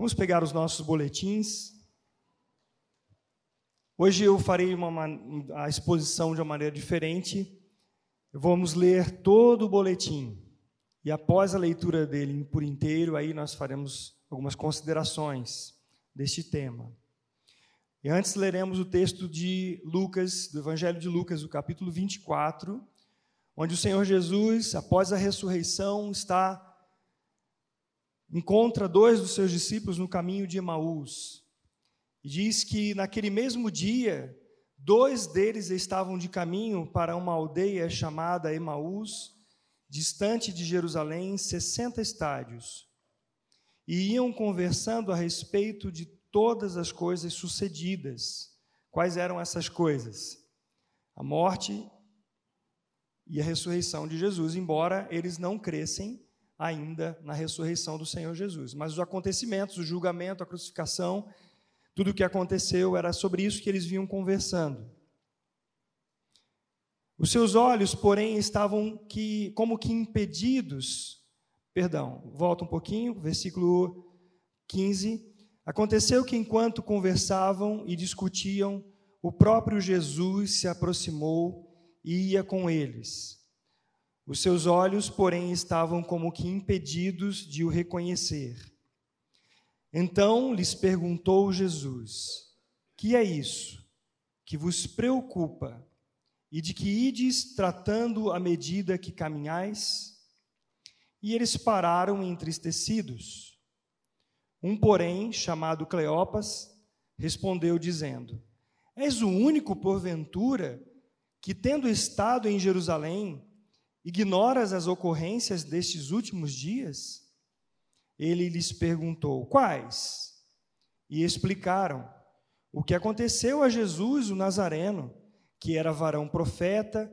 Vamos pegar os nossos boletins. Hoje eu farei uma, a exposição de uma maneira diferente. Vamos ler todo o boletim. E após a leitura dele por inteiro, aí nós faremos algumas considerações deste tema. E antes leremos o texto de Lucas, do Evangelho de Lucas, o capítulo 24, onde o Senhor Jesus, após a ressurreição, está encontra dois dos seus discípulos no caminho de Emaús. E diz que naquele mesmo dia, dois deles estavam de caminho para uma aldeia chamada Emaús, distante de Jerusalém, 60 estádios. E iam conversando a respeito de todas as coisas sucedidas. Quais eram essas coisas? A morte e a ressurreição de Jesus, embora eles não crescem ainda na ressurreição do Senhor Jesus. Mas os acontecimentos, o julgamento, a crucificação, tudo o que aconteceu era sobre isso que eles vinham conversando. Os seus olhos, porém, estavam que, como que impedidos. Perdão, volta um pouquinho, versículo 15. Aconteceu que enquanto conversavam e discutiam, o próprio Jesus se aproximou e ia com eles. Os seus olhos, porém, estavam como que impedidos de o reconhecer. Então lhes perguntou Jesus: Que é isso que vos preocupa e de que ides tratando à medida que caminhais? E eles pararam entristecidos. Um, porém, chamado Cleopas, respondeu dizendo: És o único, porventura, que, tendo estado em Jerusalém, ignoras as ocorrências destes últimos dias? Ele lhes perguntou: Quais? E explicaram o que aconteceu a Jesus, o Nazareno, que era varão profeta,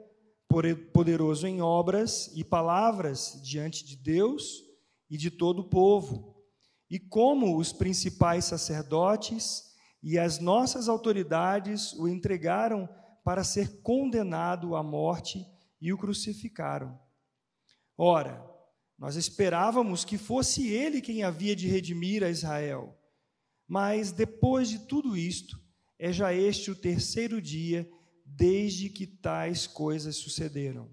poderoso em obras e palavras diante de Deus e de todo o povo e como os principais sacerdotes e as nossas autoridades o entregaram para ser condenado à morte e o crucificaram. Ora, nós esperávamos que fosse ele quem havia de redimir a Israel. Mas depois de tudo isto, é já este o terceiro dia desde que tais coisas sucederam.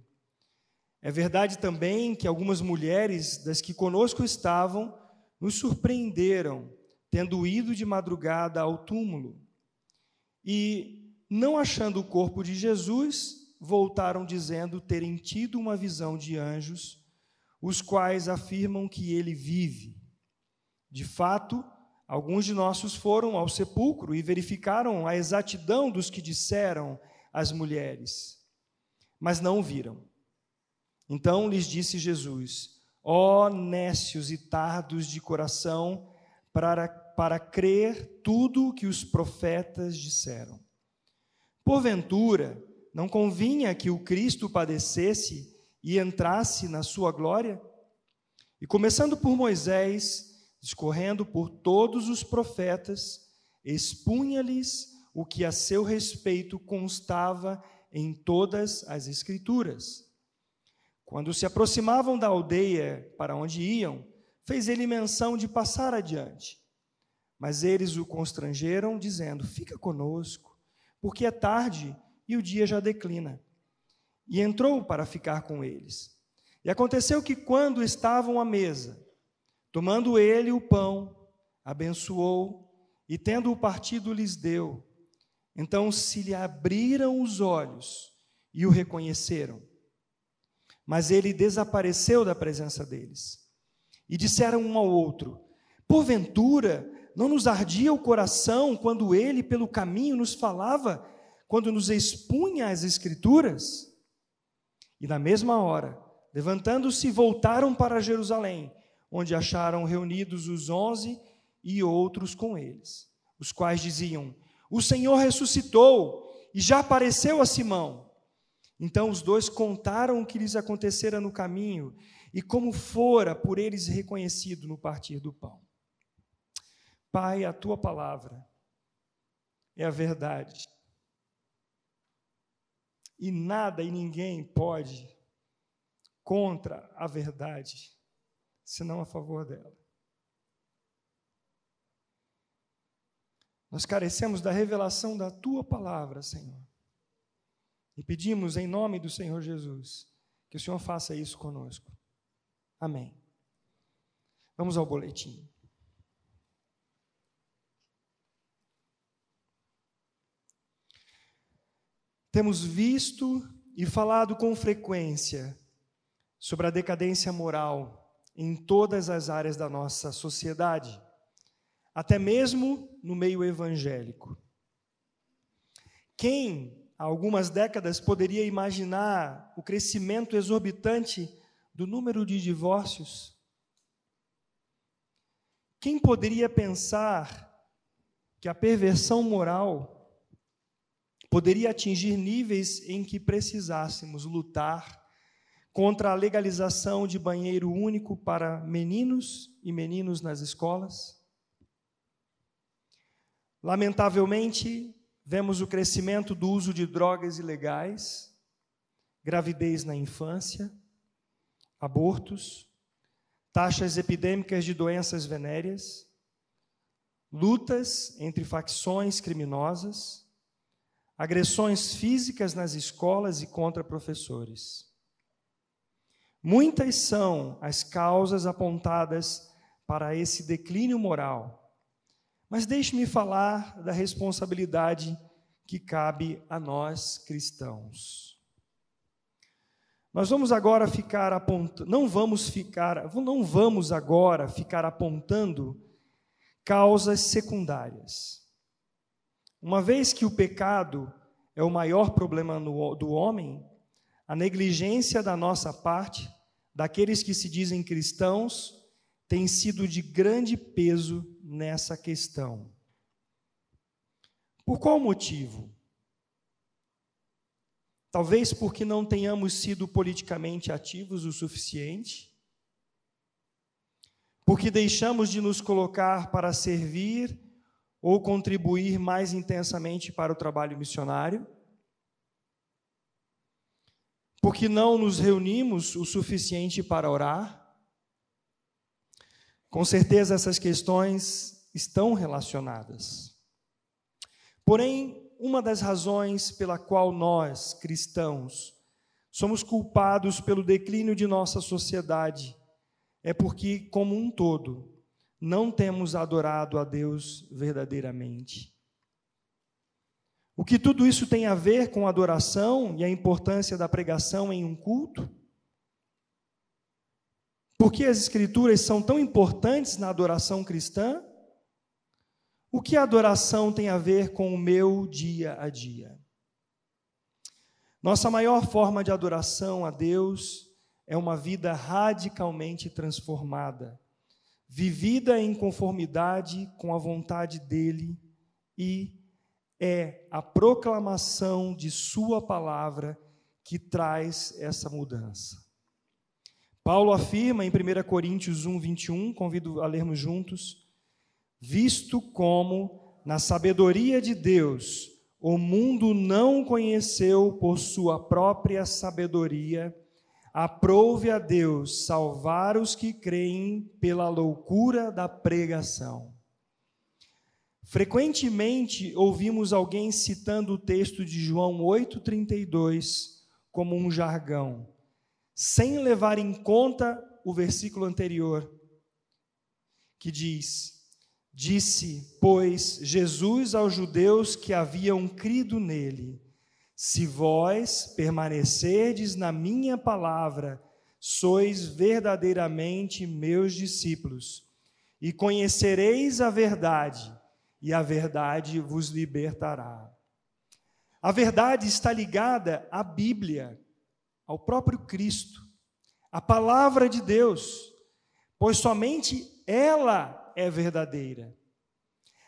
É verdade também que algumas mulheres das que conosco estavam nos surpreenderam, tendo ido de madrugada ao túmulo. E, não achando o corpo de Jesus, voltaram dizendo terem tido uma visão de anjos, os quais afirmam que ele vive. De fato, alguns de nossos foram ao sepulcro e verificaram a exatidão dos que disseram as mulheres, mas não viram. Então lhes disse Jesus: Ó nécios e tardos de coração, para, para crer tudo o que os profetas disseram. Porventura, não convinha que o Cristo padecesse e entrasse na sua glória? E começando por Moisés, discorrendo por todos os profetas, expunha-lhes o que a seu respeito constava em todas as Escrituras. Quando se aproximavam da aldeia para onde iam, fez ele menção de passar adiante. Mas eles o constrangeram, dizendo: Fica conosco, porque é tarde e o dia já declina. E entrou para ficar com eles. E aconteceu que, quando estavam à mesa, tomando ele o pão, abençoou e, tendo-o partido, lhes deu. Então se lhe abriram os olhos e o reconheceram mas ele desapareceu da presença deles. E disseram um ao outro: Porventura, não nos ardia o coração quando ele pelo caminho nos falava, quando nos expunha as Escrituras? E na mesma hora, levantando-se, voltaram para Jerusalém, onde acharam reunidos os onze e outros com eles, os quais diziam: O Senhor ressuscitou e já apareceu a Simão. Então os dois contaram o que lhes acontecera no caminho e como fora por eles reconhecido no partir do pão. Pai, a tua palavra é a verdade. E nada e ninguém pode contra a verdade, senão a favor dela. Nós carecemos da revelação da tua palavra, Senhor. E pedimos em nome do Senhor Jesus que o Senhor faça isso conosco. Amém. Vamos ao boletim. Temos visto e falado com frequência sobre a decadência moral em todas as áreas da nossa sociedade, até mesmo no meio evangélico. Quem, há algumas décadas, poderia imaginar o crescimento exorbitante do número de divórcios? Quem poderia pensar que a perversão moral poderia atingir níveis em que precisássemos lutar contra a legalização de banheiro único para meninos e meninos nas escolas. Lamentavelmente, vemos o crescimento do uso de drogas ilegais, gravidez na infância, abortos, taxas epidêmicas de doenças venéreas, lutas entre facções criminosas, agressões físicas nas escolas e contra professores. Muitas são as causas apontadas para esse declínio moral, mas deixe-me falar da responsabilidade que cabe a nós cristãos. Nós vamos agora ficar apontando, não vamos ficar, não vamos agora ficar apontando causas secundárias. Uma vez que o pecado é o maior problema no, do homem, a negligência da nossa parte, daqueles que se dizem cristãos, tem sido de grande peso nessa questão. Por qual motivo? Talvez porque não tenhamos sido politicamente ativos o suficiente, porque deixamos de nos colocar para servir ou contribuir mais intensamente para o trabalho missionário? Porque não nos reunimos o suficiente para orar? Com certeza essas questões estão relacionadas. Porém, uma das razões pela qual nós, cristãos, somos culpados pelo declínio de nossa sociedade é porque, como um todo, não temos adorado a Deus verdadeiramente. O que tudo isso tem a ver com adoração e a importância da pregação em um culto? Por que as Escrituras são tão importantes na adoração cristã? O que a adoração tem a ver com o meu dia a dia? Nossa maior forma de adoração a Deus é uma vida radicalmente transformada vivida em conformidade com a vontade dele e é a proclamação de Sua palavra que traz essa mudança. Paulo afirma em 1 Coríntios 1, 21, convido a lermos juntos: Visto como, na sabedoria de Deus, o mundo não conheceu por sua própria sabedoria, Aprove a Deus salvar os que creem pela loucura da pregação. Frequentemente ouvimos alguém citando o texto de João 8,32 como um jargão, sem levar em conta o versículo anterior, que diz: Disse, pois, Jesus aos judeus que haviam crido nele: se vós permanecerdes na minha palavra, sois verdadeiramente meus discípulos, e conhecereis a verdade, e a verdade vos libertará. A verdade está ligada à Bíblia, ao próprio Cristo, à palavra de Deus, pois somente ela é verdadeira.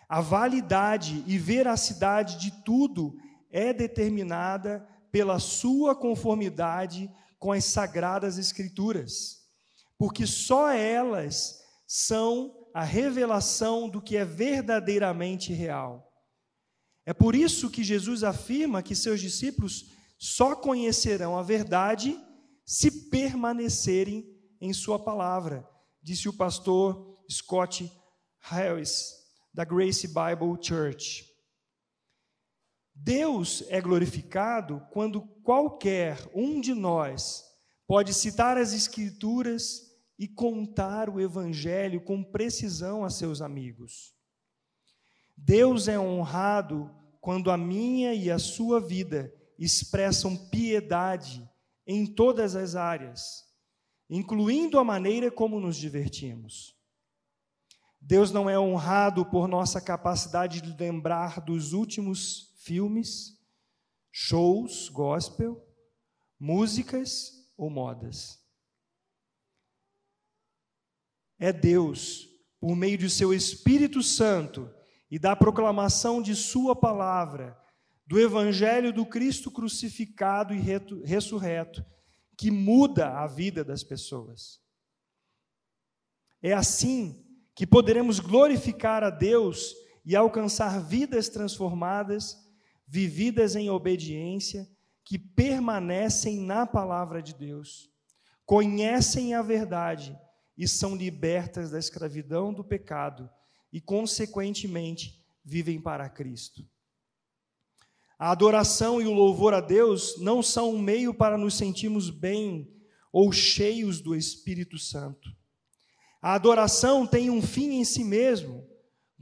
A validade e veracidade de tudo é determinada pela sua conformidade com as sagradas Escrituras, porque só elas são a revelação do que é verdadeiramente real. É por isso que Jesus afirma que seus discípulos só conhecerão a verdade se permanecerem em Sua palavra, disse o pastor Scott Harris, da Grace Bible Church. Deus é glorificado quando qualquer um de nós pode citar as Escrituras e contar o Evangelho com precisão a seus amigos. Deus é honrado quando a minha e a sua vida expressam piedade em todas as áreas, incluindo a maneira como nos divertimos. Deus não é honrado por nossa capacidade de lembrar dos últimos filmes, shows, gospel, músicas ou modas. É Deus, por meio de seu Espírito Santo e da proclamação de Sua palavra, do Evangelho do Cristo crucificado e ressurreto, que muda a vida das pessoas. É assim que poderemos glorificar a Deus e alcançar vidas transformadas, vividas em obediência, que permanecem na palavra de Deus, conhecem a verdade e são libertas da escravidão do pecado e, consequentemente, vivem para Cristo. A adoração e o louvor a Deus não são um meio para nos sentirmos bem ou cheios do Espírito Santo. A adoração tem um fim em si mesmo,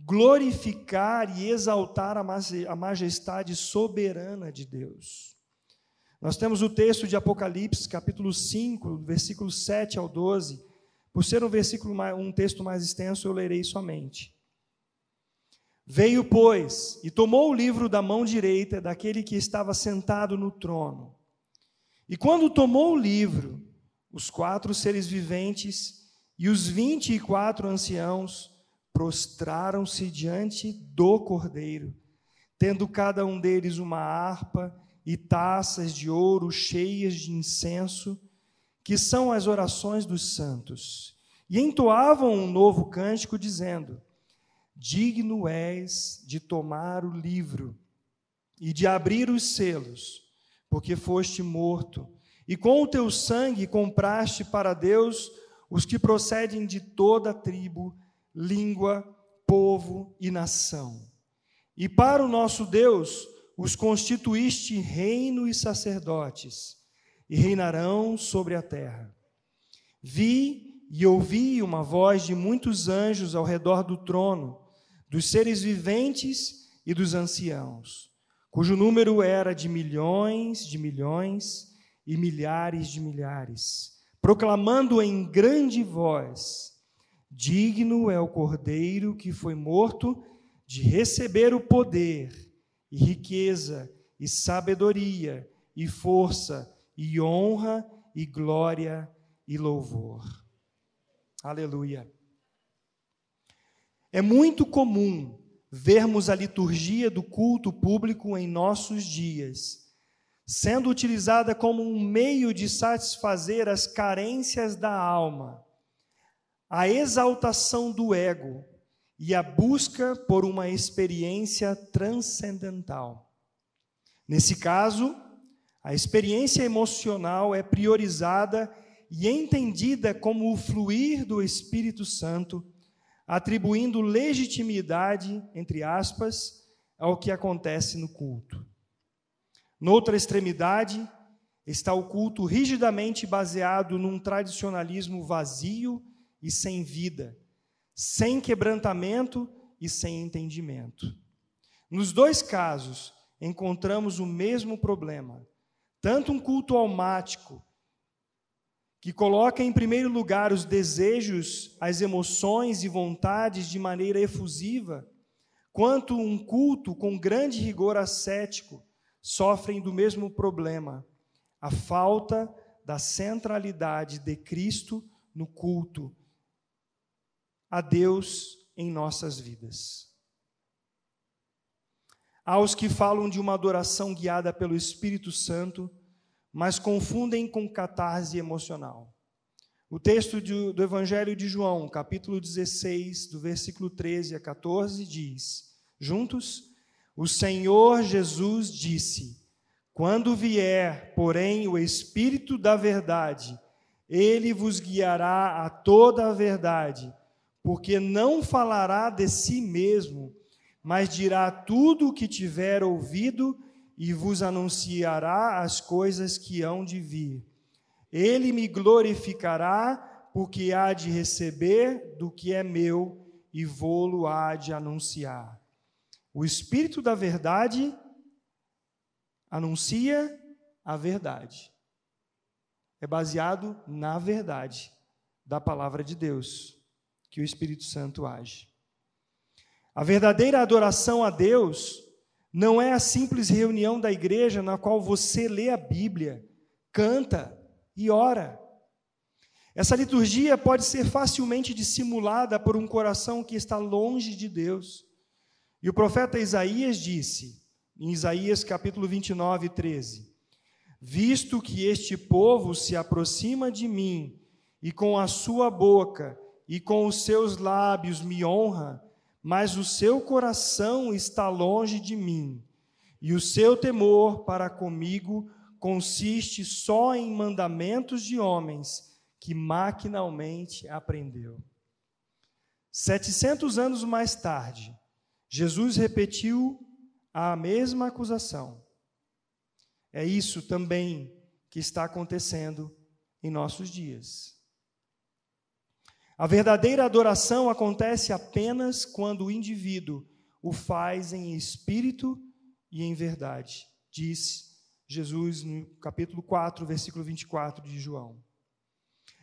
glorificar e exaltar a majestade soberana de Deus. Nós temos o texto de Apocalipse, capítulo 5, versículo 7 ao 12. Por ser um versículo um texto mais extenso, eu lerei somente. Veio, pois, e tomou o livro da mão direita daquele que estava sentado no trono. E quando tomou o livro, os quatro seres viventes e os vinte e quatro anciãos prostraram-se diante do cordeiro, tendo cada um deles uma harpa e taças de ouro cheias de incenso, que são as orações dos santos. E entoavam um novo cântico, dizendo: Digno és de tomar o livro e de abrir os selos, porque foste morto, e com o teu sangue compraste para Deus os que procedem de toda tribo, língua, povo e nação. E para o nosso Deus os constituíste reino e sacerdotes, e reinarão sobre a terra. Vi e ouvi uma voz de muitos anjos ao redor do trono, dos seres viventes e dos anciãos, cujo número era de milhões de milhões e milhares de milhares, proclamando em grande voz: Digno é o cordeiro que foi morto de receber o poder, e riqueza, e sabedoria, e força, e honra, e glória, e louvor. Aleluia. É muito comum vermos a liturgia do culto público em nossos dias, sendo utilizada como um meio de satisfazer as carências da alma, a exaltação do ego e a busca por uma experiência transcendental. Nesse caso, a experiência emocional é priorizada e entendida como o fluir do Espírito Santo atribuindo legitimidade, entre aspas, ao que acontece no culto. Noutra extremidade está o culto rigidamente baseado num tradicionalismo vazio e sem vida, sem quebrantamento e sem entendimento. Nos dois casos, encontramos o mesmo problema. Tanto um culto almático, que coloca em primeiro lugar os desejos, as emoções e vontades de maneira efusiva, quanto um culto com grande rigor ascético, sofrem do mesmo problema, a falta da centralidade de Cristo no culto a Deus em nossas vidas. Há os que falam de uma adoração guiada pelo Espírito Santo, mas confundem com catarse emocional. O texto do, Evangelho de João, capítulo 16, do versículo 13 a 14, diz: Juntos, o Senhor Jesus disse: Quando vier, porém, o Espírito da Verdade, ele vos guiará a toda a verdade, porque não falará de si mesmo, mas dirá tudo o que tiver ouvido e vos anunciará as coisas que hão de vir. Ele me glorificará, porque há de receber do que é meu e vou-lo há de anunciar. O Espírito da Verdade anuncia a verdade. É baseado na verdade da palavra de Deus que o Espírito Santo age. A verdadeira adoração a Deus não é a simples reunião da igreja na qual você lê a Bíblia, canta e ora. Essa liturgia pode ser facilmente dissimulada por um coração que está longe de Deus. E o profeta Isaías disse, em Isaías capítulo 29, 13: Visto que este povo se aproxima de mim, e com a sua boca e com os seus lábios me honra, mas o seu coração está longe de mim, e o seu temor para comigo consiste só em mandamentos de homens que maquinalmente aprendeu. Setecentos anos mais tarde, Jesus repetiu a mesma acusação. É isso também que está acontecendo em nossos dias. A verdadeira adoração acontece apenas quando o indivíduo o faz em espírito e em verdade, diz Jesus no capítulo 4, versículo 24 de João.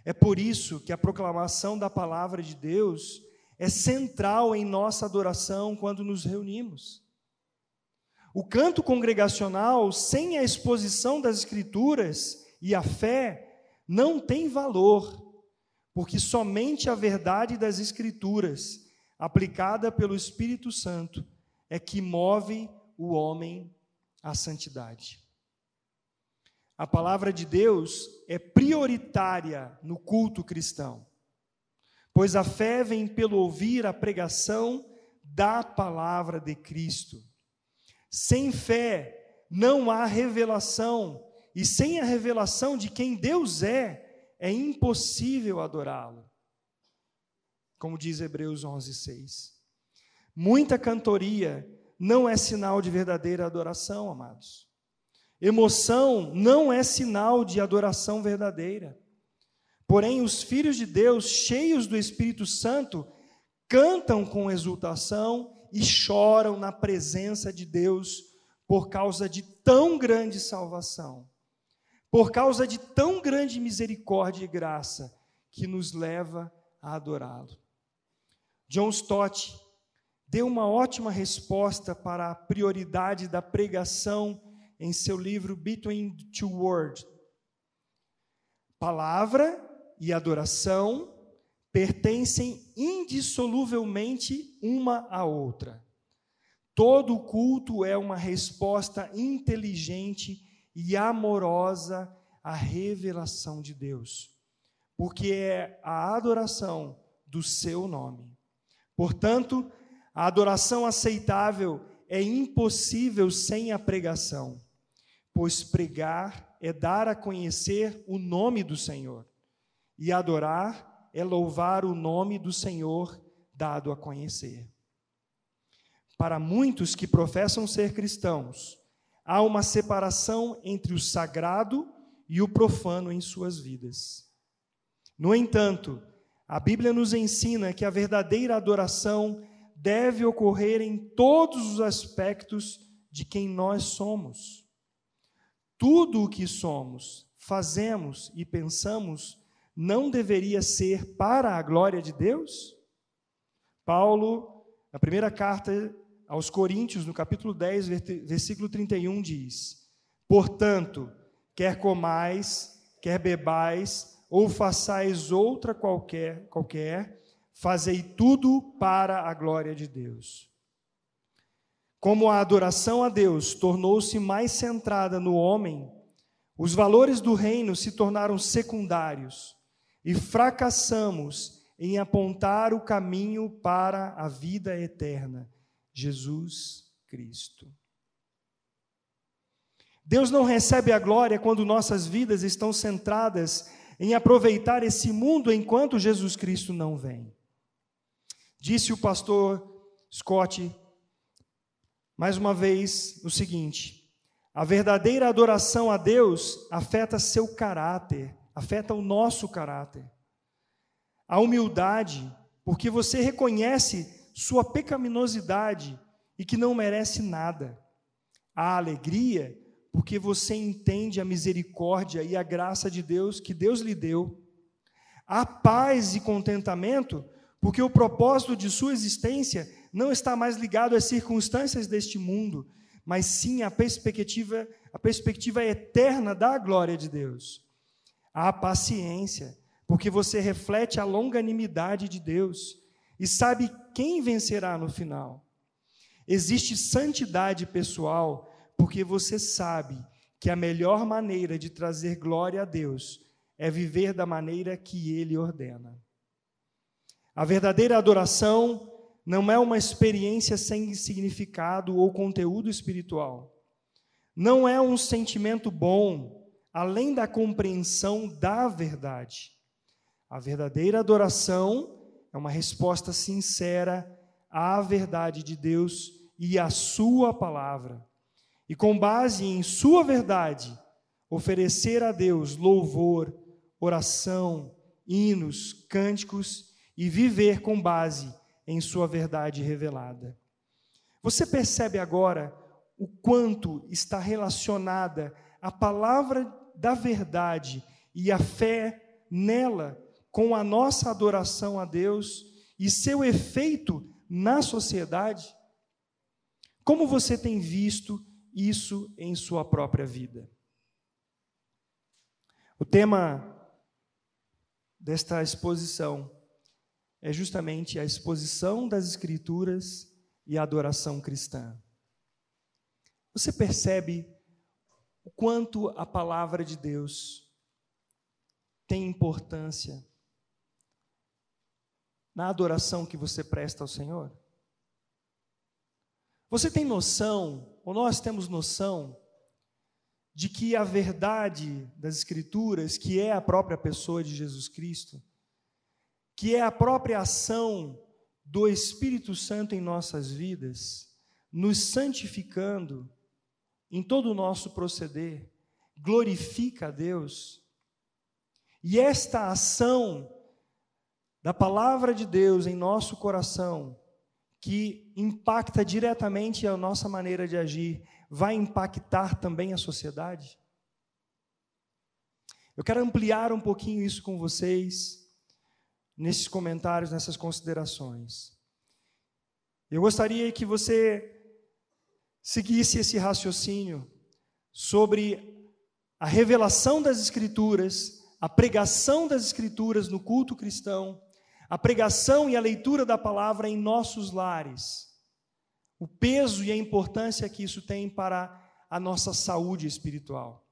É por isso que a proclamação da palavra de Deus é central em nossa adoração quando nos reunimos. O canto congregacional, sem a exposição das Escrituras e a fé, não tem valor porque somente a verdade das Escrituras, aplicada pelo Espírito Santo, é que move o homem à santidade. A palavra de Deus é prioritária no culto cristão, pois a fé vem pelo ouvir a pregação da palavra de Cristo. Sem fé não há revelação, e sem a revelação de quem Deus é, é impossível adorá-lo. Como diz Hebreus 11, 6. Muita cantoria não é sinal de verdadeira adoração, amados. Emoção não é sinal de adoração verdadeira. Porém, os filhos de Deus, cheios do Espírito Santo, cantam com exultação e choram na presença de Deus por causa de tão grande salvação por causa de tão grande misericórdia e graça que nos leva a adorá-lo. John Stott deu uma ótima resposta para a prioridade da pregação em seu livro Between Two Words. Palavra e adoração pertencem indissoluvelmente uma à outra. Todo culto é uma resposta inteligente e amorosa a revelação de Deus, porque é a adoração do seu nome. Portanto, a adoração aceitável é impossível sem a pregação, pois pregar é dar a conhecer o nome do Senhor, e adorar é louvar o nome do Senhor dado a conhecer. Para muitos que professam ser cristãos, há uma separação entre o sagrado e o profano em suas vidas. No entanto, a Bíblia nos ensina que a verdadeira adoração deve ocorrer em todos os aspectos de quem nós somos. Tudo o que somos, fazemos e pensamos não deveria ser para a glória de Deus? Paulo, na primeira carta aos Coríntios, no capítulo 10, versículo 31, diz: Portanto, quer comais, quer bebais, ou façais outra qualquer, qualquer, fazei tudo para a glória de Deus. Como a adoração a Deus tornou-se mais centrada no homem, os valores do reino se tornaram secundários e fracassamos em apontar o caminho para a vida eterna Jesus Cristo. Deus não recebe a glória quando nossas vidas estão centradas em aproveitar esse mundo enquanto Jesus Cristo não vem. Disse o pastor Scott, mais uma vez, o seguinte: a verdadeira adoração a Deus afeta seu caráter, afeta o nosso caráter. A humildade, porque você reconhece sua pecaminosidade e que não merece nada. A alegria, porque você entende a misericórdia e a graça de Deus que Deus lhe deu. A paz e contentamento, porque o propósito de sua existência não está mais ligado às circunstâncias deste mundo, mas sim à perspectiva, à perspectiva eterna da glória de Deus. A paciência, porque você reflete a longanimidade de Deus e sabe quem vencerá no final. Existe santidade pessoal, porque você sabe que a melhor maneira de trazer glória a Deus é viver da maneira que Ele ordena. A verdadeira adoração não é uma experiência sem significado ou conteúdo espiritual. Não é um sentimento bom, além da compreensão da verdade. A verdadeira adoração é uma resposta sincera à verdade de Deus e à Sua palavra. E com base em Sua verdade, oferecer a Deus louvor, oração, hinos, cânticos e viver com base em Sua verdade revelada. Você percebe agora o quanto está relacionada a palavra da verdade e a fé nela com a nossa adoração a Deus e seu efeito na sociedade? Como você tem visto isso em sua própria vida? O tema desta exposição é justamente a exposição das Escrituras e a adoração cristã. Você percebe o quanto a palavra de Deus tem importância na adoração que você presta ao Senhor? Você tem noção, ou nós temos noção, de que a verdade das Escrituras, que é a própria pessoa de Jesus Cristo, que é a própria ação do Espírito Santo em nossas vidas, nos santificando em todo o nosso proceder, glorifica a Deus. E esta ação da palavra de Deus em nosso coração, que impacta diretamente a nossa maneira de agir, vai impactar também a sociedade? Eu quero ampliar um pouquinho isso com vocês, nesses comentários, nessas considerações. Eu gostaria que você seguisse esse raciocínio sobre a revelação das Escrituras, a pregação das Escrituras no culto cristão a pregação e a leitura da palavra em nossos lares, o peso e a importância que isso tem para a nossa saúde espiritual.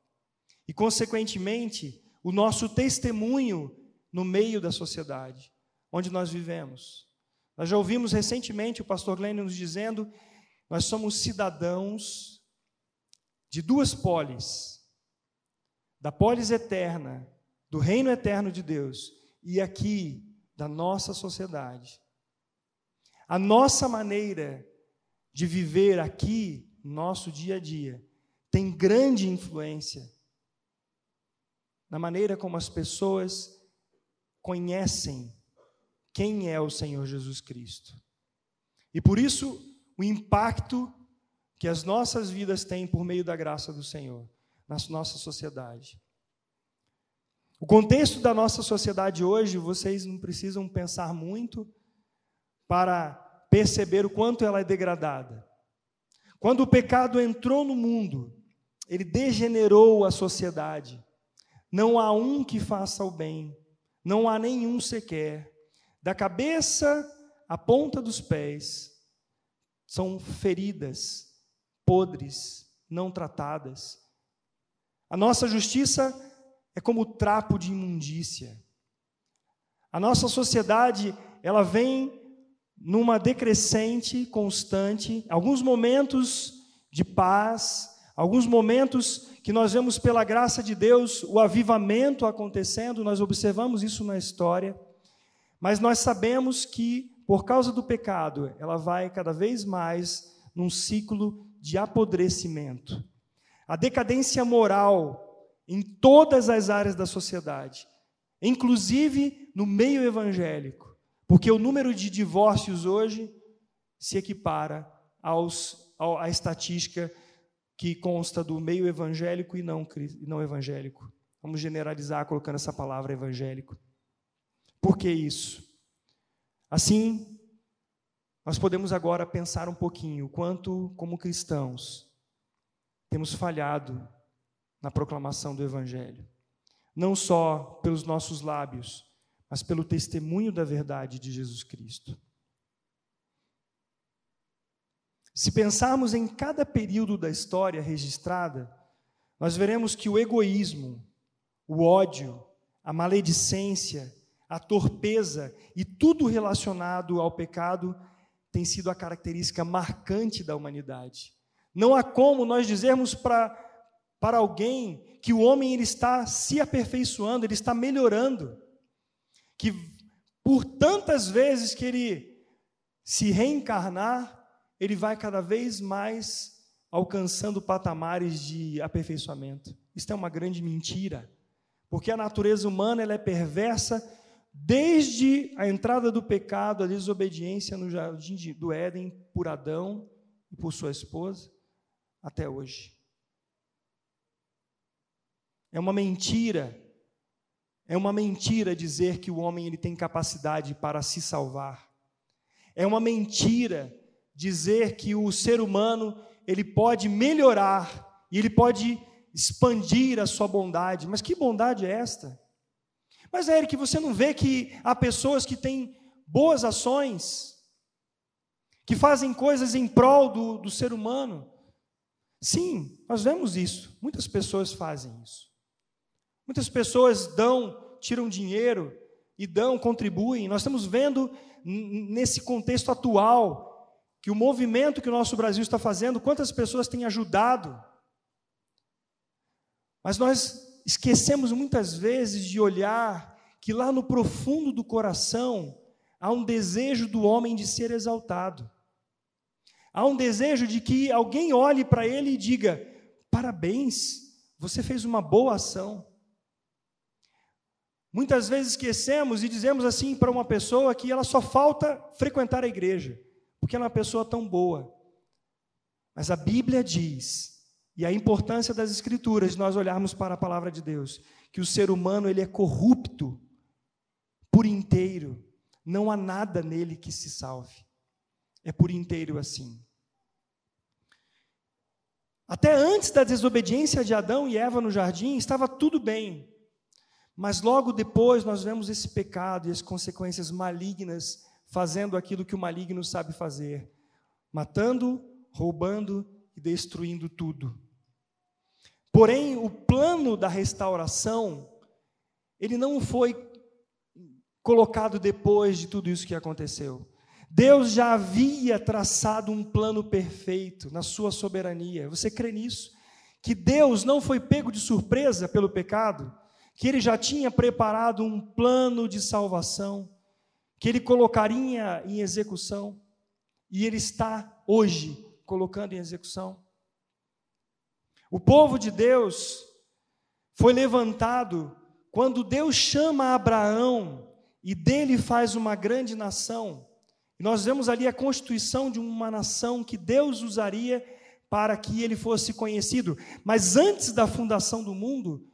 E, consequentemente, o nosso testemunho no meio da sociedade onde nós vivemos. Nós já ouvimos recentemente o pastor Glenn nos dizendo: nós somos cidadãos de duas polis, da polis eterna, do reino eterno de Deus, e aqui da nossa sociedade. A nossa maneira de viver aqui, nosso dia a dia, tem grande influência na maneira como as pessoas conhecem quem é o Senhor Jesus Cristo. E por isso, o impacto que as nossas vidas têm por meio da graça do Senhor na nossa sociedade. O contexto da nossa sociedade hoje, vocês não precisam pensar muito para perceber o quanto ela é degradada. Quando o pecado entrou no mundo, ele degenerou a sociedade. Não há um que faça o bem, não há nenhum sequer. Da cabeça à ponta dos pés, são feridas, podres, não tratadas. A nossa justiça é como trapo de imundícia. A nossa sociedade, ela vem numa decrescente constante, alguns momentos de paz, alguns momentos que nós vemos pela graça de Deus o avivamento acontecendo, nós observamos isso na história, mas nós sabemos que por causa do pecado, ela vai cada vez mais num ciclo de apodrecimento. A decadência moral em todas as áreas da sociedade, inclusive no meio evangélico, porque o número de divórcios hoje se equipara aos, à estatística que consta do meio evangélico e não, e não evangélico. Vamos generalizar colocando essa palavra evangélico. Por que isso? Assim, nós podemos agora pensar um pouquinho quanto, como cristãos, temos falhado na proclamação do Evangelho. Não só pelos nossos lábios, mas pelo testemunho da verdade de Jesus Cristo. Se pensarmos em cada período da história registrada, nós veremos que o egoísmo, o ódio, a maledicência, a torpeza e tudo relacionado ao pecado tem sido a característica marcante da humanidade. Não há como nós dizermos para, para alguém que o homem ele está se aperfeiçoando, ele está melhorando, que por tantas vezes que ele se reencarnar, ele vai cada vez mais alcançando patamares de aperfeiçoamento. Isso é uma grande mentira, porque a natureza humana ela é perversa desde a entrada do pecado, a desobediência no jardim do Éden por Adão e por sua esposa, até hoje. É uma mentira, é uma mentira dizer que o homem ele tem capacidade para se salvar. É uma mentira dizer que o ser humano ele pode melhorar e ele pode expandir a sua bondade. Mas que bondade é esta? Mas Eric, você não vê que há pessoas que têm boas ações, que fazem coisas em prol do, do ser humano? Sim, nós vemos isso. Muitas pessoas fazem isso. Muitas pessoas dão, tiram dinheiro e dão, contribuem. Nós estamos vendo nesse contexto atual que o movimento que o nosso Brasil está fazendo, quantas pessoas têm ajudado. Mas nós esquecemos muitas vezes de olhar que lá no profundo do coração há um desejo do homem de ser exaltado. Há um desejo de que alguém olhe para ele e diga: parabéns, você fez uma boa ação. Muitas vezes esquecemos e dizemos assim para uma pessoa que ela só falta frequentar a igreja porque ela é uma pessoa tão boa. Mas a Bíblia diz, e a importância das Escrituras, nós olharmos para a palavra de Deus, que o ser humano ele é corrupto por inteiro, não há nada nele que se salve. É por inteiro assim. Até antes da desobediência de Adão e Eva no jardim, estava tudo bem. Mas logo depois nós vemos esse pecado e as consequências malignas fazendo aquilo que o maligno sabe fazer, matando, roubando e destruindo tudo. Porém, o plano da restauração, ele não foi colocado depois de tudo isso que aconteceu. Deus já havia traçado um plano perfeito na sua soberania. Você crê nisso? Que Deus não foi pego de surpresa pelo pecado, que ele já tinha preparado um plano de salvação que ele colocaria em execução, e ele está hoje colocando em execução. O povo de Deus foi levantado quando Deus chama Abraão e dele faz uma grande nação. Nós vemos ali a constituição de uma nação que Deus usaria para que ele fosse conhecido. Mas antes da fundação do mundo,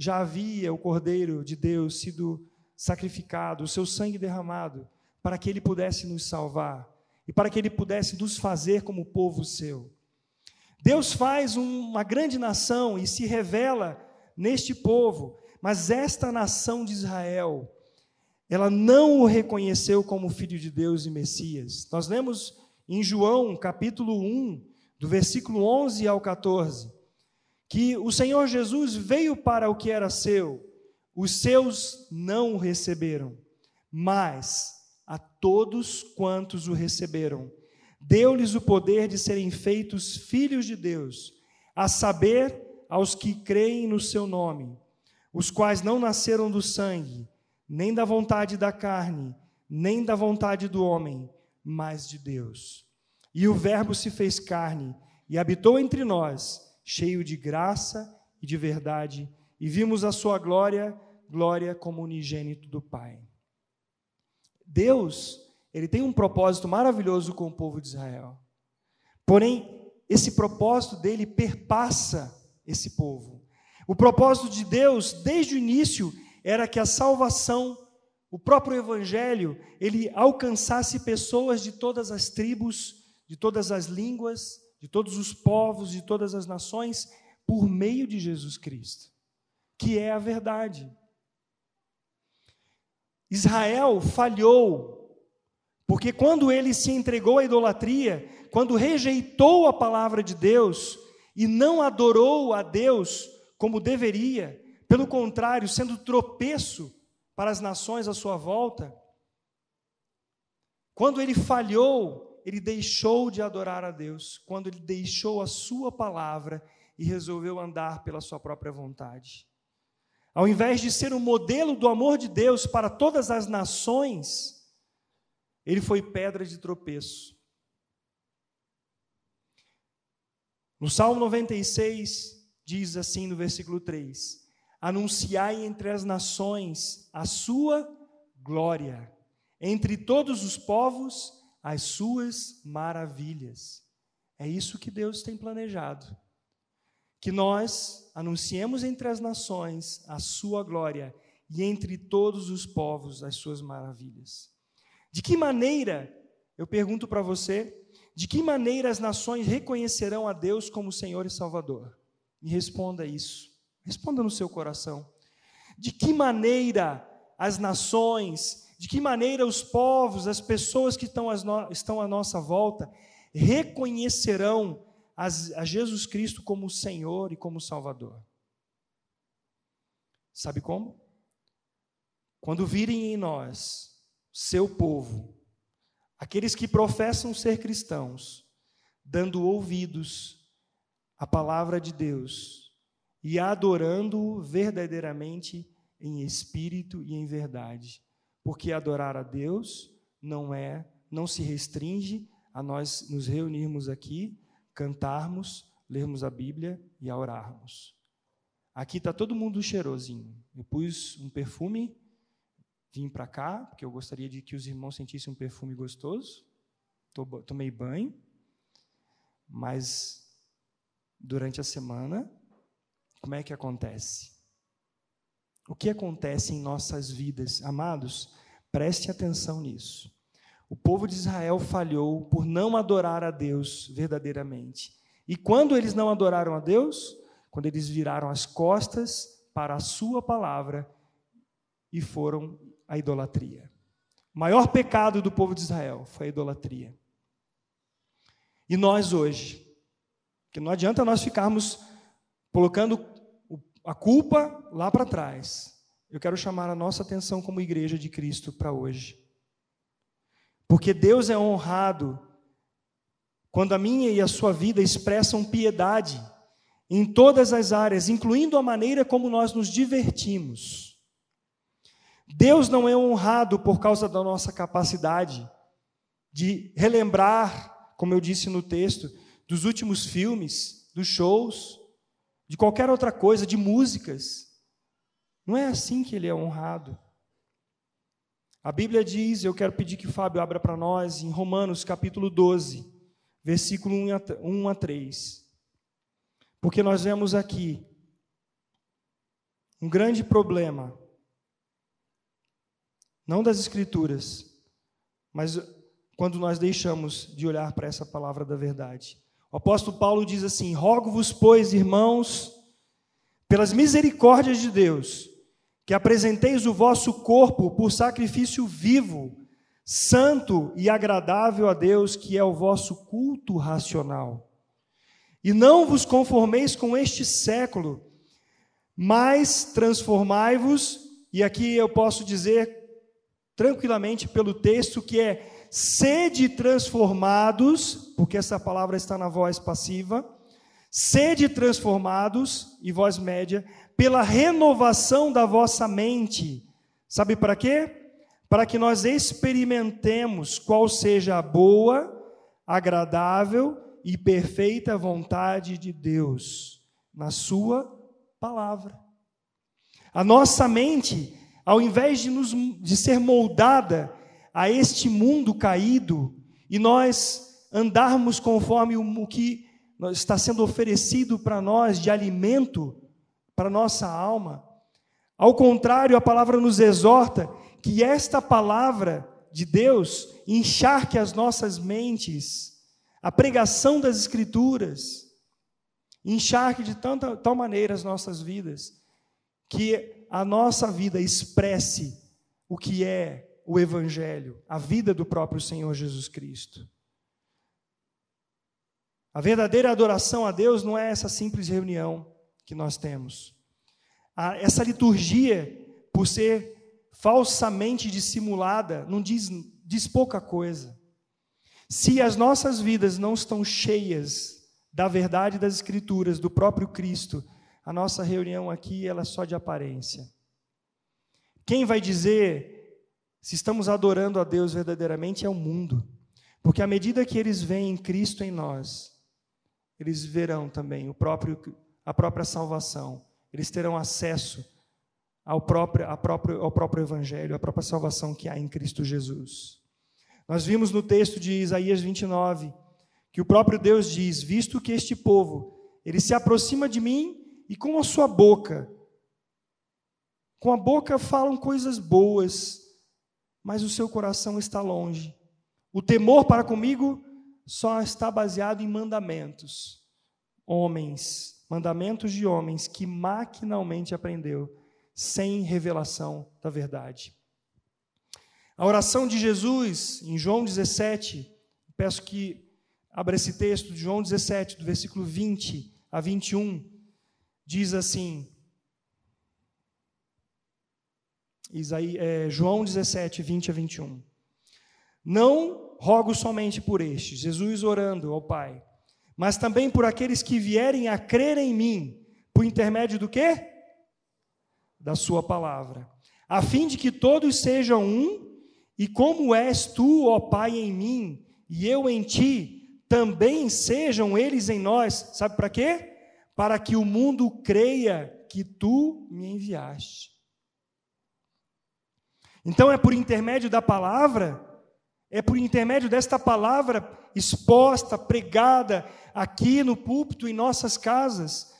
já havia o Cordeiro de Deus sido sacrificado, o seu sangue derramado, para que ele pudesse nos salvar e para que ele pudesse nos fazer como povo seu. Deus faz uma grande nação e se revela neste povo, mas esta nação de Israel, ela não o reconheceu como filho de Deus e Messias. Nós lemos em João, capítulo 1, do versículo 11 ao 14, que o Senhor Jesus veio para o que era seu, os seus não o receberam, mas a todos quantos o receberam, deu-lhes o poder de serem feitos filhos de Deus, a saber, aos que creem no seu nome, os quais não nasceram do sangue, nem da vontade da carne, nem da vontade do homem, mas de Deus. E o Verbo se fez carne e habitou entre nós, cheio de graça e de verdade, e vimos a sua glória, glória como unigênito do Pai. Deus, ele tem um propósito maravilhoso com o povo de Israel. Porém, esse propósito dele perpassa esse povo. O propósito de Deus, desde o início, era que a salvação, o próprio evangelho, ele alcançasse pessoas de todas as tribos, de todas as línguas, de todos os povos, de todas as nações, por meio de Jesus Cristo, que é a verdade. Israel falhou, porque quando ele se entregou à idolatria, quando rejeitou a palavra de Deus e não adorou a Deus como deveria, pelo contrário, sendo tropeço para as nações à sua volta, quando ele falhou, ele deixou de adorar a Deus, quando ele deixou a sua palavra e resolveu andar pela sua própria vontade. Ao invés de ser um modelo do amor de Deus para todas as nações, ele foi pedra de tropeço. No Salmo 96, diz assim no versículo 3: Anunciai entre as nações a sua glória, entre todos os povos as suas maravilhas. É isso que Deus tem planejado que nós anunciemos entre as nações a sua glória e entre todos os povos as suas maravilhas. De que maneira, eu pergunto para você, de que maneira as nações reconhecerão a Deus como Senhor e Salvador? Me responda isso. Responda no seu coração. De que maneira as nações, de que maneira os povos, as pessoas que estão, estão à nossa volta, reconhecerão a Jesus Cristo como Senhor e como Salvador. Sabe como? Quando virem em nós, seu povo, aqueles que professam ser cristãos, dando ouvidos à palavra de Deus e adorando-o verdadeiramente em espírito e em verdade. Porque adorar a Deus não é, não se restringe a nós nos reunirmos aqui cantarmos, lermos a Bíblia e a orarmos. Aqui está todo mundo cheirosinho. Eu pus um perfume, vim para cá, porque eu gostaria de que os irmãos sentissem um perfume gostoso. Tomei banho, mas durante a semana, como é que acontece? O que acontece em nossas vidas, amados? Preste atenção nisso. O povo de Israel falhou por não adorar a Deus verdadeiramente. E quando eles não adoraram a Deus? Quando eles viraram as costas para a sua palavra e foram à idolatria. O maior pecado do povo de Israel foi a idolatria. E nós hoje, que não adianta nós ficarmos colocando a culpa lá para trás. Eu quero chamar a nossa atenção como igreja de Cristo para hoje. Porque Deus é honrado quando a minha e a sua vida expressam piedade em todas as áreas, incluindo a maneira como nós nos divertimos. Deus não é honrado por causa da nossa capacidade de relembrar, como eu disse no texto, dos últimos filmes, dos shows, de qualquer outra coisa, de músicas. Não é assim que ele é honrado. A Bíblia diz, eu quero pedir que o Fábio abra para nós, em Romanos capítulo 12, versículo 1 a 3. Porque nós vemos aqui um grande problema, não das Escrituras, mas quando nós deixamos de olhar para essa palavra da verdade. O apóstolo Paulo diz assim: Rogo-vos, pois, irmãos, pelas misericórdias de Deus, que apresenteis o vosso corpo por sacrifício vivo, santo e agradável a Deus, que é o vosso culto racional. E não vos conformeis com este século, mas transformai-vos, e aqui eu posso dizer tranquilamente pelo texto que é sede transformados, porque essa palavra está na voz passiva, sede transformados, e voz média, pela renovação da vossa mente. Sabe para quê? para que nós experimentemos qual seja a boa, agradável e perfeita vontade de Deus na Sua palavra. A nossa mente, ao invés de, nos, de ser moldada a este mundo caído e nós andarmos conforme o, que está sendo oferecido para nós de alimento para nossa alma, ao contrário, a palavra nos exorta que esta palavra de Deus encharque as nossas mentes, a pregação das Escrituras, encharque de tanta, tal maneira as nossas vidas, que a nossa vida expresse o que é o Evangelho, a vida do próprio Senhor Jesus Cristo. A verdadeira adoração a Deus não é essa simples reunião que nós temos. essa liturgia, por ser falsamente dissimulada, não diz, diz pouca coisa. Se as nossas vidas não estão cheias da verdade das Escrituras, do próprio Cristo, a nossa reunião aqui ela é só de aparência. Quem vai dizer se estamos adorando a Deus verdadeiramente é o mundo, porque à medida que eles veem Cristo em nós, eles verão também o próprio, a própria salvação, eles terão acesso ao próprio, próprio, ao próprio Evangelho, à própria salvação que há em Cristo Jesus. Nós vimos no texto de Isaías 29 que o próprio Deus diz: Visto que este povo, ele se aproxima de mim e com a sua boca, com a boca falam coisas boas, mas o seu coração está longe. O temor para comigo só está baseado em mandamentos. Homens, mandamentos de homens que maquinalmente aprendeu sem revelação da verdade. A oração de Jesus, em João 17, peço que abra esse texto de João 17, do versículo 20 a 21, diz assim: Isaí, é, João 17, 20 a 21. Não rogo somente por estes, Jesus orando ao Pai, mas também por aqueles que vierem a crer em mim, por intermédio do quê? da Sua palavra, a fim de que todos sejam um, e como és tu, ó Pai, em mim, e eu em ti, também sejam eles em nós. Sabe para quê? Para que o mundo creia que tu me enviaste. Então é por intermédio da palavra, é por intermédio desta palavra exposta, pregada aqui no púlpito em nossas casas,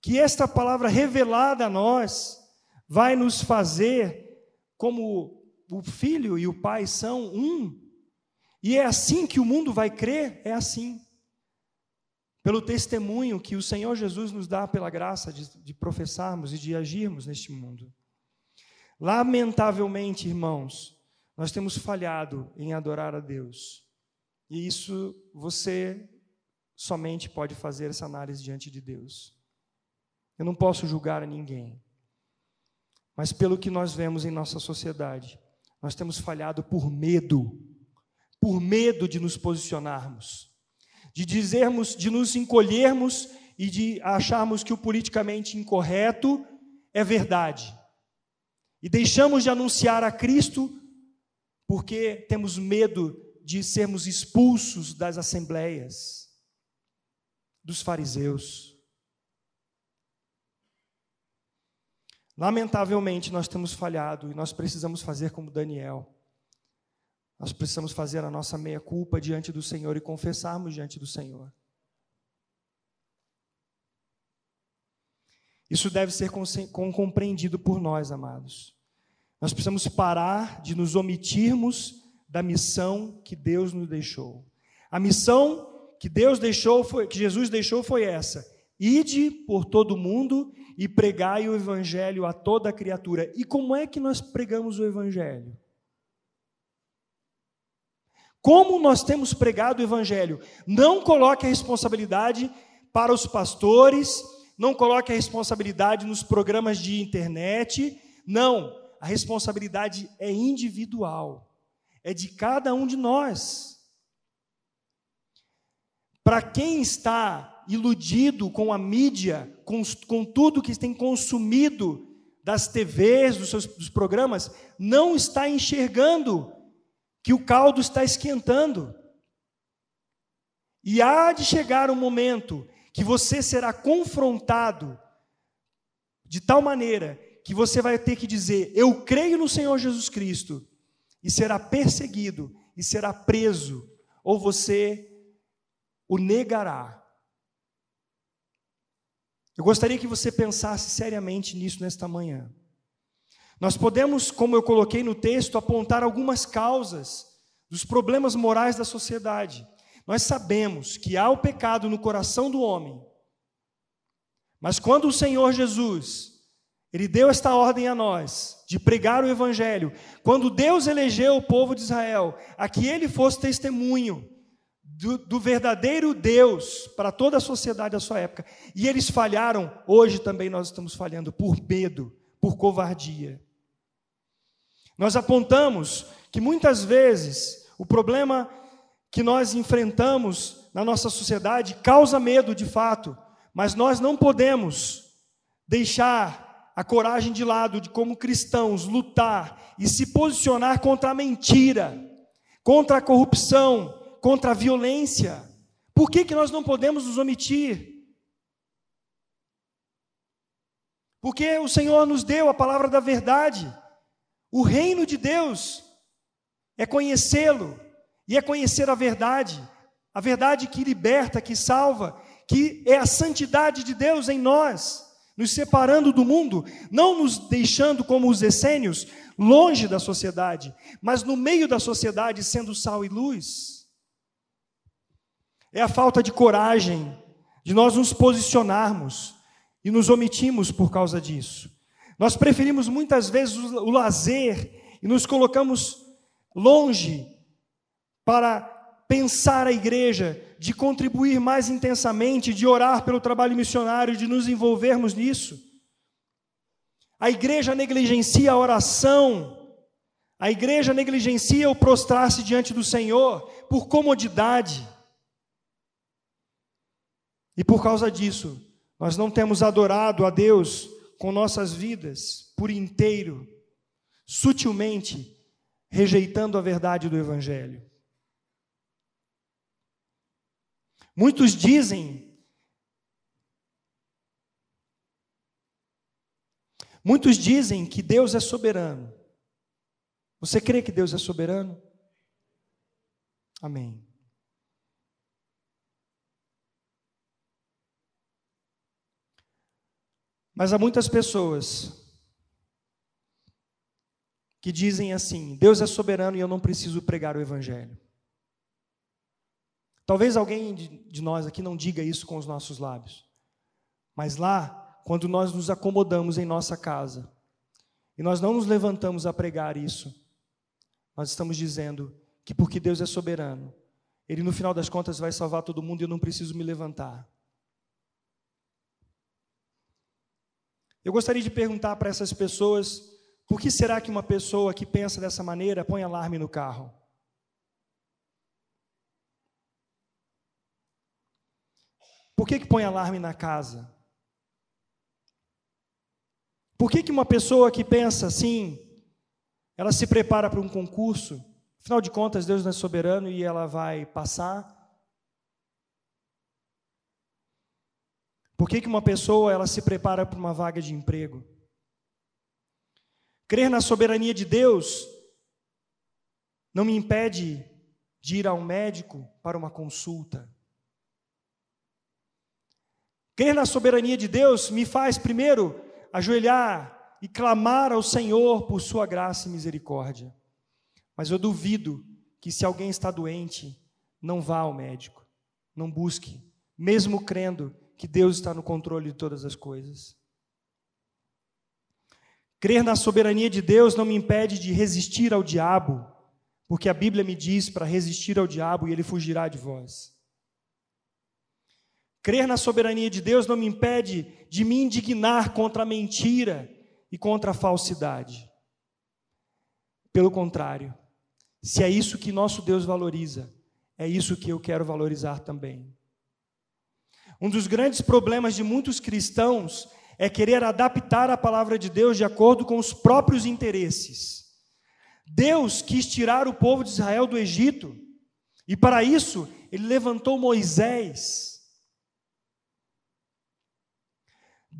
que esta palavra revelada a nós, vai nos fazer como o filho e o pai são um. E é assim que o mundo vai crer, é assim. Pelo testemunho que o Senhor Jesus nos dá pela graça de, de professarmos e de agirmos neste mundo. Lamentavelmente, irmãos, nós temos falhado em adorar a Deus. E isso você somente pode fazer essa análise diante de Deus. Eu não posso julgar ninguém. Mas pelo que nós vemos em nossa sociedade, nós temos falhado por medo, por medo de nos posicionarmos, de dizermos, de nos encolhermos e de acharmos que o politicamente incorreto é verdade. E deixamos de anunciar a Cristo porque temos medo de sermos expulsos das assembleias, dos fariseus. Lamentavelmente, nós temos falhado e nós precisamos fazer como Daniel. Nós precisamos fazer a nossa meia-culpa diante do Senhor e confessarmos diante do Senhor. Isso deve ser compreendido por nós, amados. Nós precisamos parar de nos omitirmos da missão que Deus nos deixou. A missão que Deus deixou foi, que Jesus deixou foi essa: ide por todo mundo e pregai o evangelho a toda criatura. E como é que nós pregamos o evangelho? Como nós temos pregado o evangelho? Não coloque a responsabilidade para os pastores, não coloque a responsabilidade nos programas de internet, não, a responsabilidade é individual. É de cada um de nós. Para quem está iludido com a mídia, com, com tudo que tem consumido das TVs, dos seus dos programas, não está enxergando que o caldo está esquentando. E há de chegar um momento que você será confrontado de tal maneira que você vai ter que dizer: Eu creio no Senhor Jesus Cristo, e será perseguido e será preso, ou você o negará. Eu gostaria que você pensasse seriamente nisso nesta manhã. Nós podemos, como eu coloquei no texto, apontar algumas causas dos problemas morais da sociedade. Nós sabemos que há o pecado no coração do homem. Mas quando o Senhor Jesus, ele deu esta ordem a nós de pregar o evangelho, quando Deus elegeu o povo de Israel, a que ele fosse testemunho do, do, verdadeiro Deus para toda a sociedade da sua época. E eles falharam, hoje também nós estamos falhando por medo, por covardia. Nós apontamos que muitas vezes o problema que nós enfrentamos na nossa sociedade causa medo de fato, mas nós não podemos deixar a coragem de lado de, como cristãos, lutar e se posicionar contra a mentira, contra a corrupção, contra a violência. Por que, que nós não podemos nos omitir? Porque o Senhor nos deu a palavra da verdade. O reino de Deus é conhecê-lo e é conhecer a verdade, a verdade que liberta, que salva, que é a santidade de Deus em nós, nos separando do mundo, não nos deixando como os essênios, longe da sociedade, mas no meio da sociedade, sendo sal e luz é a falta de coragem de nós nos posicionarmos e nos omitimos por causa disso. Nós preferimos muitas vezes o lazer e nos colocamos longe para pensar a igreja, de contribuir mais intensamente, de orar pelo trabalho missionário, de nos envolvermos nisso. A igreja negligencia a oração, a igreja negligencia o prostrar-se diante do Senhor por comodidade. E por causa disso, nós não temos adorado a Deus com nossas vidas por inteiro, sutilmente rejeitando a verdade do Evangelho. Muitos dizem, muitos dizem que Deus é soberano. Você crê que Deus é soberano? Amém. Mas há muitas pessoas que dizem assim: Deus é soberano e eu não preciso pregar o Evangelho. Talvez alguém de nós aqui não diga isso com os nossos lábios, mas lá, quando nós nos acomodamos em nossa casa e nós não nos levantamos a pregar isso, nós estamos dizendo que porque Deus é soberano, Ele no final das contas vai salvar todo mundo e eu não preciso me levantar. Eu gostaria de perguntar para essas pessoas: por que será que uma pessoa que pensa dessa maneira põe alarme no carro? Por que, que põe alarme na casa? Por que, que uma pessoa que pensa assim, ela se prepara para um concurso, afinal de contas, Deus não é soberano e ela vai passar, Por que, que uma pessoa ela se prepara para uma vaga de emprego? Crer na soberania de Deus não me impede de ir a um médico para uma consulta. Crer na soberania de Deus me faz, primeiro, ajoelhar e clamar ao Senhor por Sua graça e misericórdia. Mas eu duvido que, se alguém está doente, não vá ao médico, não busque, mesmo crendo que Deus está no controle de todas as coisas. Crer na soberania de Deus não me impede de resistir ao diabo, porque a Bíblia me diz para resistir ao diabo e ele fugirá de vós. Crer na soberania de Deus não me impede de me indignar contra a mentira e contra a falsidade. Pelo contrário, se é isso que nosso Deus valoriza, é isso que eu quero valorizar também. Um dos grandes problemas de muitos cristãos é querer adaptar a palavra de Deus de acordo com os próprios interesses. Deus quis tirar o povo de Israel do Egito, e para isso ele levantou Moisés.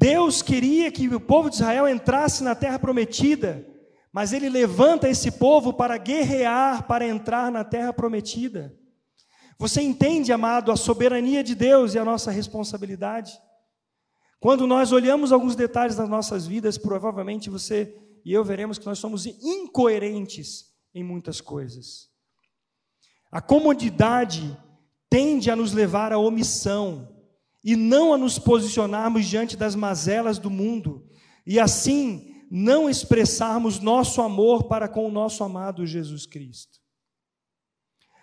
Deus queria que o povo de Israel entrasse na terra prometida, mas ele levanta esse povo para guerrear para entrar na terra prometida. Você entende, amado, a soberania de Deus e a nossa responsabilidade? Quando nós olhamos alguns detalhes das nossas vidas, provavelmente você e eu veremos que nós somos incoerentes em muitas coisas. A comodidade tende a nos levar à omissão e não a nos posicionarmos diante das mazelas do mundo e assim não expressarmos nosso amor para com o nosso amado Jesus Cristo.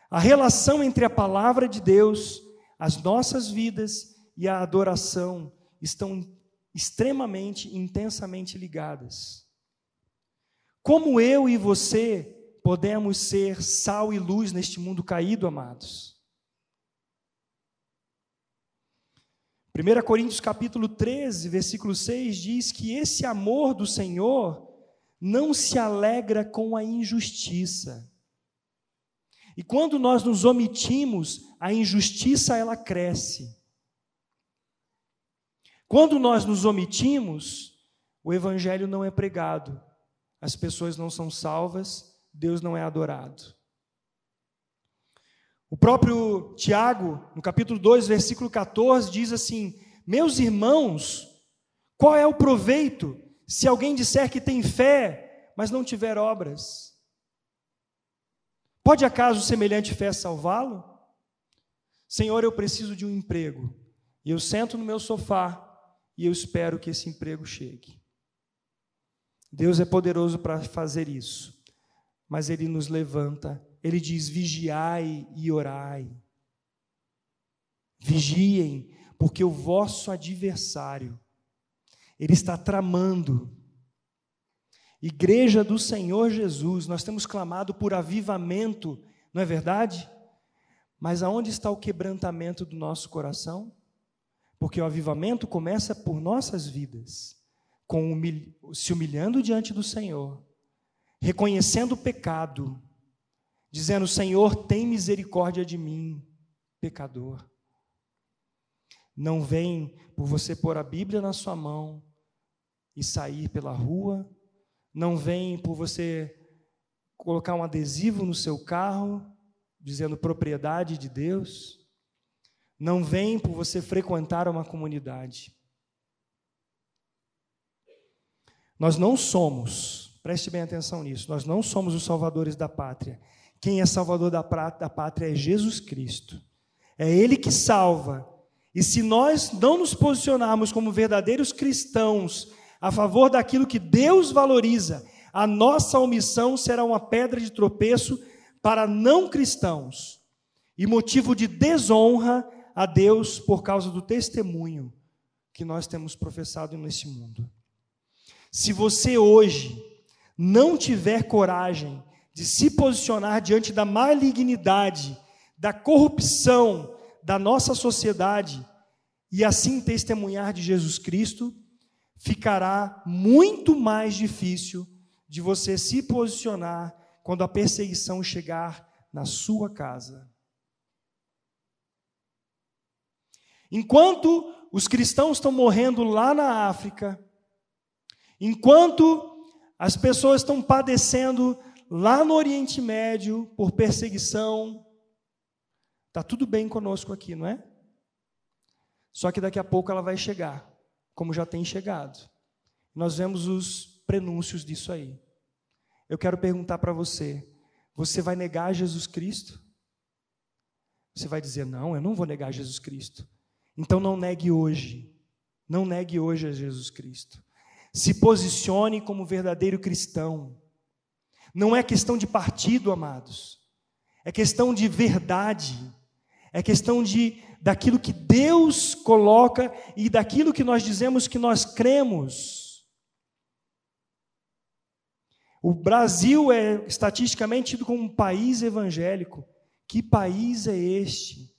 A relação entre a palavra de Deus, as nossas vidas e a adoração estão extremamente, intensamente ligadas. Como eu e você podemos ser sal e luz neste mundo caído, amados? 1 Coríntios capítulo 13, versículo 6 diz que esse amor do Senhor não se alegra com a injustiça. E quando nós nos omitimos, a injustiça ela cresce. Quando nós nos omitimos, o evangelho não é pregado, as pessoas não são salvas, Deus não é adorado. O próprio Tiago, no capítulo 2, versículo 14, diz assim: Meus irmãos, qual é o proveito se alguém disser que tem fé, mas não tiver obras? Pode acaso semelhante fé salvá-lo? Senhor, eu preciso de um emprego. E eu sento no meu sofá e eu espero que esse emprego chegue. Deus é poderoso para fazer isso, mas Ele nos levanta, Ele diz: vigiai e orai. Vigiem, porque o vosso adversário, ele está tramando. Igreja do Senhor Jesus, nós temos clamado por avivamento, não é verdade? Mas aonde está o quebrantamento do nosso coração? Porque o avivamento começa por nossas vidas, com humilha, se humilhando diante do Senhor, reconhecendo o pecado, dizendo: Senhor, tem misericórdia de mim, pecador. Não vem por você pôr a Bíblia na sua mão e sair pela rua, não vem por você colocar um adesivo no seu carro dizendo propriedade de Deus não vem por você frequentar uma comunidade. Nós não somos, preste bem atenção nisso, nós não somos os salvadores da pátria. Quem é salvador da, da pátria é Jesus Cristo. É Ele que salva. E se nós não nos posicionarmos como verdadeiros cristãos a favor daquilo que Deus valoriza, a nossa omissão será uma pedra de tropeço para não cristãos e motivo de desonra a Deus por causa do testemunho que nós temos professado nesse mundo. Se você hoje não tiver coragem de se posicionar diante da malignidade, da corrupção da nossa sociedade e assim testemunhar de Jesus Cristo, ficará muito mais difícil de você se posicionar quando a perseguição chegar na sua casa. Enquanto os cristãos estão morrendo lá na África, enquanto as pessoas estão padecendo lá no Oriente Médio por perseguição, está tudo bem conosco aqui, não é? Só que daqui a pouco ela vai chegar, como já tem chegado. Nós vemos os prenúncios disso aí. Eu quero perguntar para você: você vai negar Jesus Cristo? Você vai dizer, não, eu não vou negar Jesus Cristo. Então não negue hoje. Não negue hoje a Jesus Cristo. Se posicione como verdadeiro cristão. Não é questão de partido, amados. É questão de verdade. É questão de daquilo que Deus coloca e daquilo que nós dizemos que nós cremos. O Brasil é estatisticamente tido como um país evangélico. Que país é este?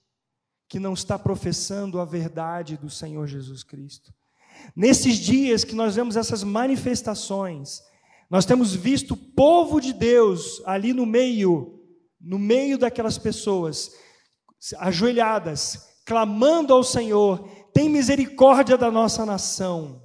que não está professando a verdade do Senhor Jesus Cristo. Nesses dias que nós vemos essas manifestações, nós temos visto o povo de Deus ali no meio, no meio daquelas pessoas, ajoelhadas, clamando ao Senhor: tem misericórdia da nossa nação.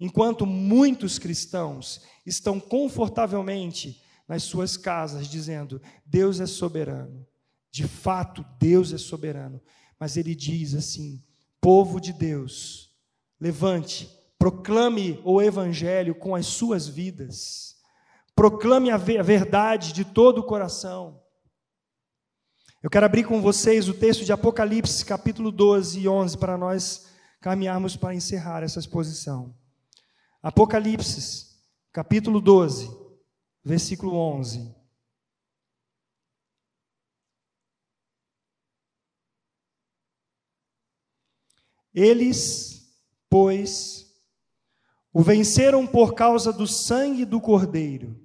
Enquanto muitos cristãos estão confortavelmente nas suas casas, dizendo: Deus é soberano. De fato, Deus é soberano. Mas ele diz assim: povo de Deus, levante, proclame o evangelho com as suas vidas, proclame a verdade de todo o coração. Eu quero abrir com vocês o texto de Apocalipse, capítulo 12 e 11, para nós caminharmos para encerrar essa exposição. Apocalipse, capítulo 12, versículo 11. Eles, pois, o venceram por causa do sangue do Cordeiro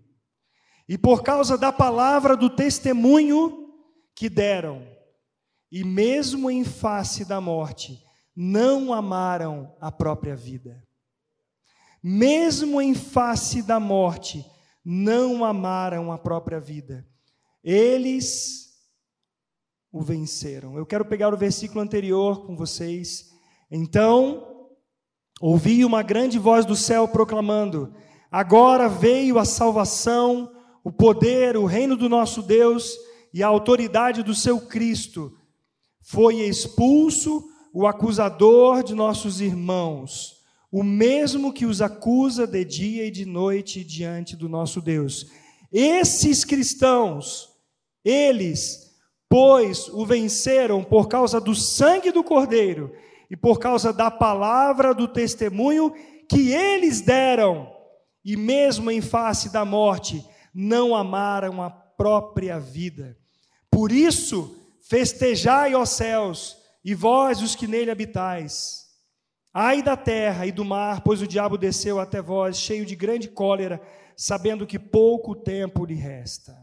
e por causa da palavra do testemunho que deram, e mesmo em face da morte, não amaram a própria vida. Mesmo em face da morte, não amaram a própria vida. Eles o venceram. Eu quero pegar o versículo anterior com vocês então ouvi uma grande voz do céu proclamando: Agora veio a salvação, o poder, o reino do nosso Deus e a autoridade do seu Cristo. Foi expulso o acusador de nossos irmãos, o mesmo que os acusa de dia e de noite diante do nosso Deus. Esses cristãos, eles, pois o venceram por causa do sangue do Cordeiro e por causa da palavra do testemunho que eles deram, e mesmo em face da morte, não amaram a própria vida. Por isso, festejai, ó céus, e vós os que nele habitais. Ai da terra e do mar, pois o diabo desceu até vós, cheio de grande cólera, sabendo que pouco tempo lhe resta.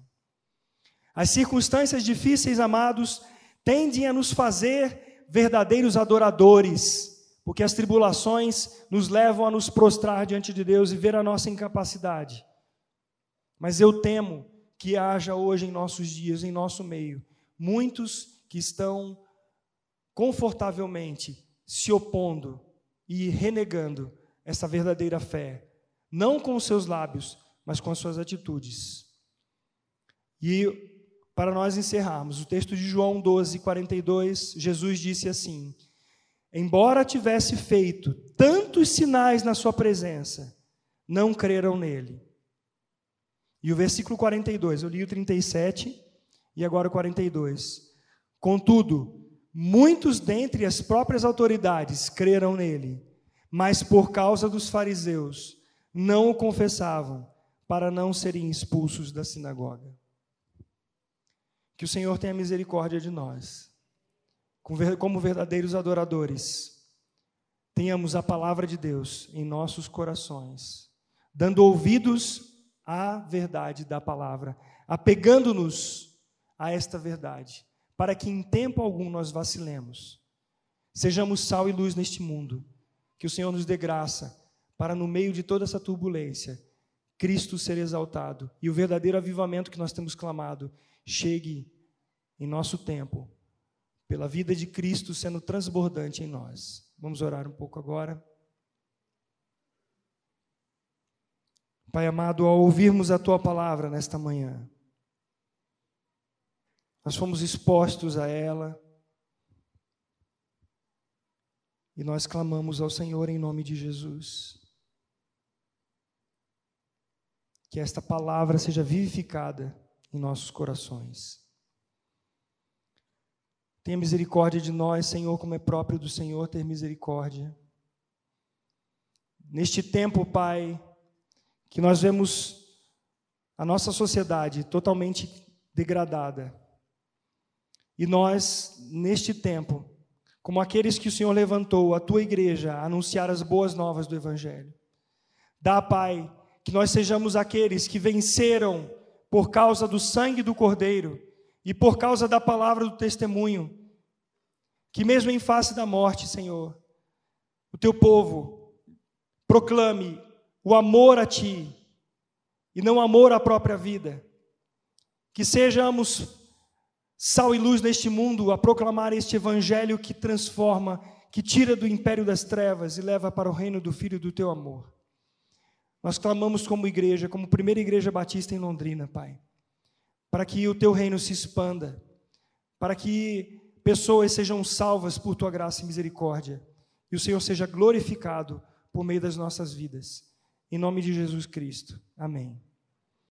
As circunstâncias difíceis, amados, tendem a nos fazer verdadeiros adoradores, porque as tribulações nos levam a nos prostrar diante de Deus e ver a nossa incapacidade. Mas eu temo que haja hoje em nossos dias, em nosso meio, muitos que estão confortavelmente se opondo e renegando essa verdadeira fé, não com os seus lábios, mas com as suas atitudes. E para nós encerrarmos, o texto de João 12, 42, Jesus disse assim: Embora tivesse feito tantos sinais na sua presença, não creram nele. E o versículo 42, eu li o 37 e agora o 42. Contudo, muitos dentre as próprias autoridades creram nele, mas por causa dos fariseus não o confessavam, para não serem expulsos da sinagoga. Que o Senhor tenha misericórdia de nós, como verdadeiros adoradores. Tenhamos a palavra de Deus em nossos corações, dando ouvidos à verdade da palavra, apegando-nos a esta verdade, para que em tempo algum nós vacilemos. Sejamos sal e luz neste mundo. Que o Senhor nos dê graça para, no meio de toda essa turbulência, Cristo ser exaltado e o verdadeiro avivamento que nós temos clamado chegue em nosso tempo, pela vida de Cristo sendo transbordante em nós. Vamos orar um pouco agora. Pai amado, ao ouvirmos a tua palavra nesta manhã, nós fomos expostos a ela e nós clamamos ao Senhor em nome de Jesus. Que esta palavra seja vivificada em nossos corações. Tenha misericórdia de nós, Senhor, como é próprio do Senhor ter misericórdia. Neste tempo, Pai, que nós vemos a nossa sociedade totalmente degradada. E nós, neste tempo, como aqueles que o Senhor levantou, a tua igreja, a anunciar as boas novas do Evangelho. Dá, Pai, que nós sejamos aqueles que venceram por causa do sangue do Cordeiro e por causa da palavra do testemunho, que mesmo em face da morte, Senhor, o teu povo proclame o amor a Ti e não amor à própria vida. Que sejamos sal e luz neste mundo a proclamar este evangelho que transforma, que tira do império das trevas e leva para o reino do Filho do Teu amor. Nós clamamos como igreja, como primeira igreja batista em Londrina, Pai, para que o Teu reino se expanda, para que pessoas sejam salvas por Tua graça e misericórdia e o Senhor seja glorificado por meio das nossas vidas. Em nome de Jesus Cristo. Amém.